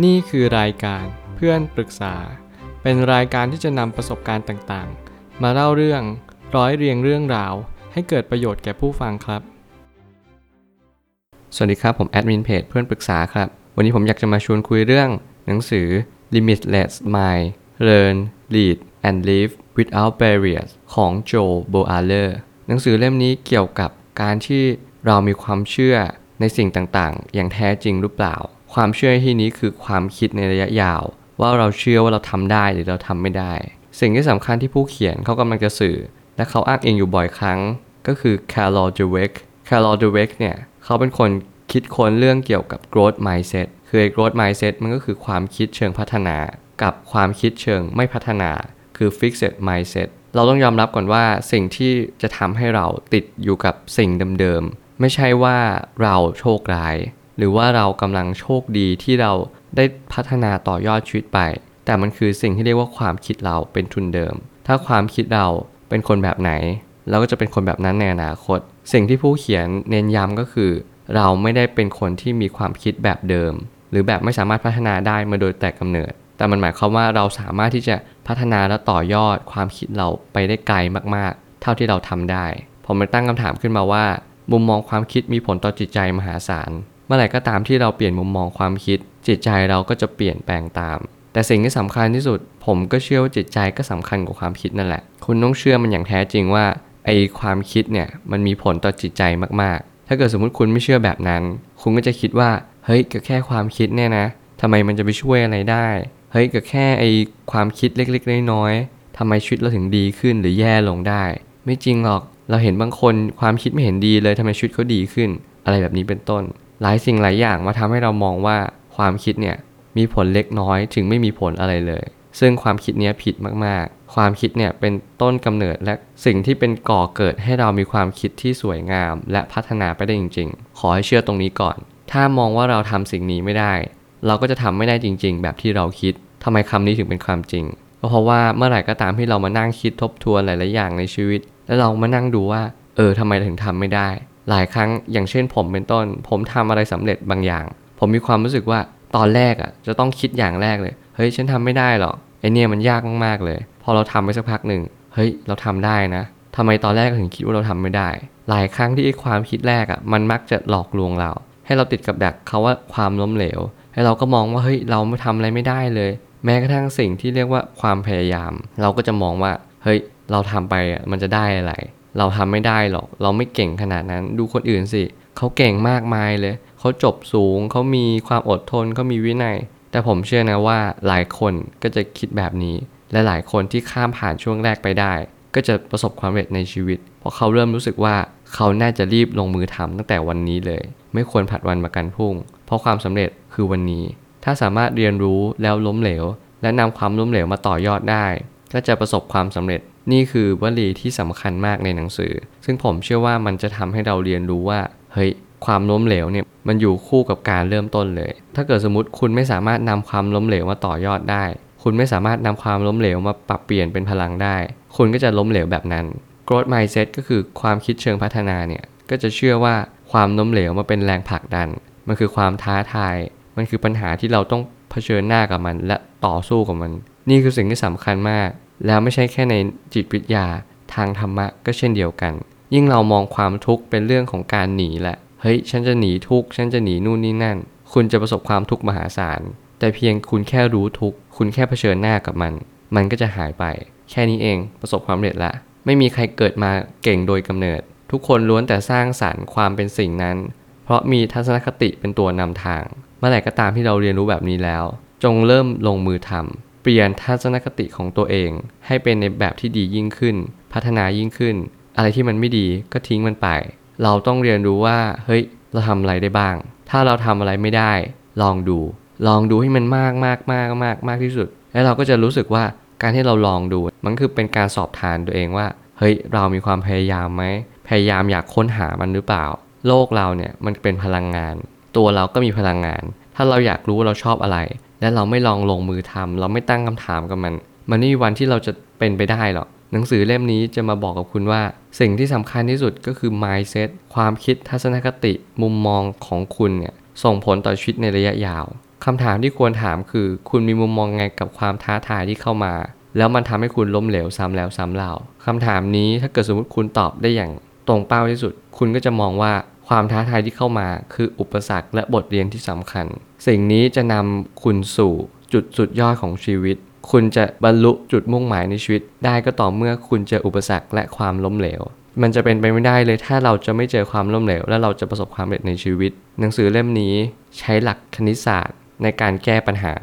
นี่คือรายการเพื่อนปรึกษา เป็นรายการที่จะนำประสบการณ์ต่างๆ มาเล่าเรื่องร้อยเรียงเรื่องราว ให้เกิดประโยชน์แก่ผู้ฟังครับ สวัสดีครับ ผมแอดมินเพจเพื่อนปรึกษาครับ วันนี้ผมอยากจะมาชวนคุยเรื่อง หนังสือ Limitless Mind Learn Lead and Live Without Barriers ของโจโบอาเลอร์หนังสือเล่มนี้เกี่ยวกับการที่เรามีความเชื่อในสิ่งต่างๆ อย่างแท้จริงหรือเปล่า ความเชื่อที่นี้คือความคิดในระยะยาว ว่าเราเชื่อว่าเราทำได้หรือเราทำไม่ได้ สิ่งที่สำคัญที่ผู้เขียนเขากำลังจะสื่อ และเขาอ้างเองอยู่บ่อยครั้ง ก็คือ Carol Dweck Carol Dweck เนี่ยเขาเป็นคนคิดค้นเรื่องเกี่ยวกับ growth mindset คือ growth mindset มันก็คือความคิดเชิงพัฒนา กับความคิดเชิงไม่พัฒนา คือ fixed mindset เราต้องยอมรับก่อนว่าสิ่งที่จะทำให้เราติดอยู่กับสิ่งเดิมๆ ไม่ใช่ว่าเราโชคร้าย หรือว่าเรากำลังโชคดีที่เราได้พัฒนาต่อยอดชีวิตไป แต่มันคือสิ่งที่เรียกว่าความคิดเราเป็นทุนเดิม ถ้าความคิดเราเป็นคนแบบไหน เราก็จะเป็นคนแบบนั้นในอนาคต สิ่งที่ผู้เขียนเน้นย้ำก็คือ เราไม่ได้เป็นคนที่มีความคิดแบบเดิม หรือแบบไม่สามารถพัฒนาได้มาโดยแต่กำเนิด แต่มันหมายความว่าเราสามารถที่จะพัฒนาและต่อยอดความคิดเราไปได้ไกลมากๆ เท่าที่เราทำได้ ผมเลยตั้งคำถามขึ้นมาว่า มุมมองความคิดมีผลต่อจิตใจมหาศาล เมื่อไหร่ก็ตามที่เราเปลี่ยนมุมมองความคิด จิตใจเราก็จะเปลี่ยนแปลงตาม แต่สิ่งที่สำคัญที่สุด ผมก็เชื่อว่าจิตใจก็สำคัญกว่าความคิดนั่นแหละ คุณต้องเชื่อมันอย่างแท้จริงว่าไอความคิดเนี่ยมันมีผลต่อจิตใจมากๆ ถ้าเกิดสมมติคุณไม่เชื่อแบบนั้น คุณก็จะคิดว่าเฮ้ยก็แค่ความคิดเนี่ยนะทำไมมันจะไปช่วยอะไรได้ เฮ้ยก็แค่ไอความคิดเล็กๆน้อยๆทำไมชีวิตเราถึงดีขึ้นหรือแย่ลงได้ ไม่จริงหรอกเราเห็นบางคนความคิดไม่เห็นดีเลยทำไมชีวิตเขาดีขึ้น อะไรแบบนี้เป็นต้น หลายสิ่งหลายอย่างมาทำให้เรามองว่าความคิดเนี่ยมีผลเล็กน้อยถึงไม่มีผลอะไรเลย ซึ่งความคิดเนี้ยผิดมากๆ ความคิดเนี่ยเป็นต้นกำเนิดและสิ่งที่เป็นก่อเกิดให้เรามีความคิดที่สวยงาม และพัฒนาไปได้จริง ๆ ขอให้เชื่อตรงนี้ก่อน ถ้ามองว่าเราทำสิ่งนี้ไม่ได้ เราก็จะทำไม่ได้จริง ๆ แบบที่เราคิดทำไมคำนี้ถึงเป็นความจริง ก็เพราะว่าเมื่อไหร่ก็ตามที่เรามานั่งคิดทบทวนหลายๆอย่างในชีวิต แล้วเรามานั่งดูว่า เออทำไมถึงทำไม่ได้ หลายครั้งอย่างเช่นผมเป็นต้น ผมทำอะไรสำเร็จบางอย่าง ผมมีความรู้สึกว่าตอนแรกอะจะต้องคิดอย่างแรกเลย เฮ้ยฉันทำไม่ได้หรอกไอเนี่ยมันยากมากๆเลย พอเราทำไปสักพักหนึ่งเฮ้ยเราทำได้นะทำไมตอนแรกถึงคิดว่าเราทำไม่ได้ หลายครั้งที่ไอความคิดแรกอะมันมักจะหลอกลวงเรา ให้เราติดกับดักเขาว่าความล้มเหลว ให้เราก็มองว่าเฮ้ยเราไม่ทำอะไรไม่ได้เลย แม้กระทั่งสิ่งที่เรียกว่าความพยายาม เราก็จะมองว่าเฮ้ยเราทำไปอะมันจะได้อะไร เราทำไม่ได้หรอก เราไม่เก่งขนาดนั้น ดูคนอื่นสิเขาเก่งมากมายเลย เขาจบสูง เขามีความอดทนเขามีวินัย แต่ผมเชื่อนะว่าหลายคนก็จะคิดแบบนี้ และหลายคนที่ข้ามผ่านช่วงแรกไปได้ ก็จะประสบความสำเร็จในชีวิต เพราะเขาเริ่มรู้สึกว่าเขาน่าจะรีบลงมือทำตั้งแต่วันนี้เลย ไม่ควรผัดวันประกันพรุ่ง เพราะความสำเร็จคือวันนี้ ถ้าสามารถเรียนรู้แล้วล้มเหลว และนำความล้มเหลวมาต่อยอดได้ ก็จะประสบความสำเร็จ นี่คือวลีที่สำคัญมากในหนังสือ ซึ่งผมเชื่อว่ามันจะทำให้เราเรียนรู้ว่า เฮ้ย ความล้มเหลวเนี่ย มันอยู่คู่กับการเริ่มต้นเลย ถ้าเกิดสมมติคุณไม่สามารถนำความล้มเหลวมาต่อยอดได้ คุณไม่สามารถนำความล้มเหลวมาปรับเปลี่ยนเป็นพลังได้ คุณก็จะล้มเหลวแบบนั้น growth mindset ก็คือความคิดเชิงพัฒนาเนี่ย ก็จะเชื่อว่าความล้มเหลวมาเป็นแรงผลักดัน มันคือความท้าทาย มันคือปัญหาที่เราต้องเผชิญหน้ากับมันและต่อสู้กับมัน นี่คือสิ่งที่สำคัญมาก แล้วไม่ใช่แค่ในจิตวิทยาทางธรรมะก็เช่นเดียวกัน ยิ่งเรามองความทุกข์เป็นเรื่องของการหนีแหละ เฮ้ย ฉันจะหนีทุกข์ ฉันจะหนีนู่นนี่นั่น คุณจะประสบความทุกข์มหาศาล แต่เพียงคุณแค่รู้ทุกข์ คุณแค่เผชิญหน้ากับมัน มันก็จะหายไป แค่นี้เอง ประสบความสำเร็จละ ไม่มีใครเกิดมาเก่งโดยกำเนิด ทุกคนล้วนแต่สร้างสรรค์ความเป็นสิ่งนั้น เพราะมีทัศนคติเป็นตัวนำทาง เมื่อไหร่ก็ตามที่เราเรียนรู้แบบนี้แล้ว จงเริ่มลงมือทำ เปลี่ยนทัศนคติของตัวเอง ให้เป็นในแบบที่ดียิ่งขึ้น พัฒนายิ่งขึ้น อะไรที่มันไม่ดีก็ทิ้งมันไป เราต้องเรียนรู้ว่า เฮ้ย เราทำอะไรได้บ้าง ถ้าเราทำอะไรไม่ได้ ลองดู ลองดูให้มันมากมากมากมากมากที่สุด แล้วเราก็จะรู้สึกว่าการที่เราลองดู มันคือเป็นการสอบทานตัวเองว่า เฮ้ย เรามีความพยายามไหม พยายามอยากค้นหามันหรือเปล่า โลกเราเนี่ยมันเป็นพลังงาน ตัวเราก็มีพลังงาน ถ้าเราอยากรู้ว่าเราชอบอะไร และเราไม่ลองลงมือทำเราไม่ตั้งคำถามกับมัน มันไม่มีวันที่เราจะเป็นไปได้หรอกหนังสือเล่มนี้จะมาบอกกับคุณว่า สิ่งที่สำคัญที่สุดก็คือ mindset ความคิดทัศนคติมุมมองของคุณเนี่ยส่งผลต่อชีวิตในระยะยาวคำถามที่ควรถามคือ คุณมีมุมมองไงกับความท้าทายที่เข้ามา แล้วมันทำให้คุณล้มเหลวซ้ำแล้วซ้ำเล่าคำถามนี้ถ้าเกิดสมมติคุณตอบได้อย่างตรงเป้าที่สุด คุณก็จะมองว่าความท้าทายที่เข้ามา คืออุปสรรคและบทเรียนที่สำคัญ สิ่งนี้จะนำคุณสู่จุดสุดยอดของชีวิต คุณจะบรรลุจุดมุ่งหมายในชีวิต ได้ก็ต่อเมื่อคุณเจออุปสรรคและความล้มเหลว มันจะเป็นไปไม่ได้เลยถ้าเราจะไม่เจอความล้มเหลว และเราจะประสบความสำเร็จในชีวิต หนังสือเล่มนี้ใช้หลักคณิตศาสตร์ ในการแก้ปัญหา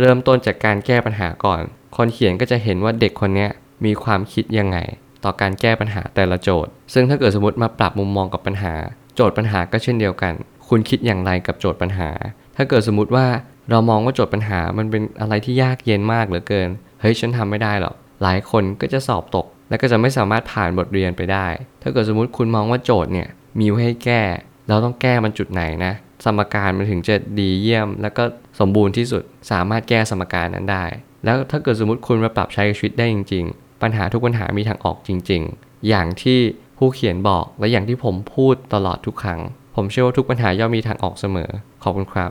เริ่มต้นจากการแก้ปัญหาก่อน คนเขียนก็จะเห็นว่าเด็กคนนี้มีความคิดยังไง ต่อการแก้ปัญหาแต่ละโจทย์ ซึ่งถ้าเกิดสมมติมาปรับมุมมองกับปัญหา โจทย์ปัญหาก็เช่นเดียวกัน คุณคิดอย่างไรกับโจทย์ปัญหา ถ้าเกิดสมมติว่าเรามองว่าโจทย์ปัญหามันเป็นอะไรที่ยากเย็นมากเหลือเกิน เฮ้ยฉันทำไม่ได้หรอก หลายคนก็จะสอบตก และก็จะไม่สามารถผ่านบทเรียนไปได้ ถ้าเกิดสมมติคุณมองว่าโจทย์เนี่ยมีไว้ให้แก้ เราต้องแก้มันจุดไหนนะ สมการมันถึงจะดีเยี่ยม แล้วก็สมบูรณ์ที่สุด สามารถแก้สมการนั้นได้ แล้วถ้าเกิดสมมติคุณมาปรับใช้ชีวิตได้จริง ๆ ปัญหาทุกปัญหามีทางออกจริง ๆ อย่างที่ผู้เขียนบอกและอย่างที่ผมพูดตลอดทุกครั้ง ผมเชื่อว่าทุกปัญหาย่อมมีทางออกเสมอ ขอบคุณครับ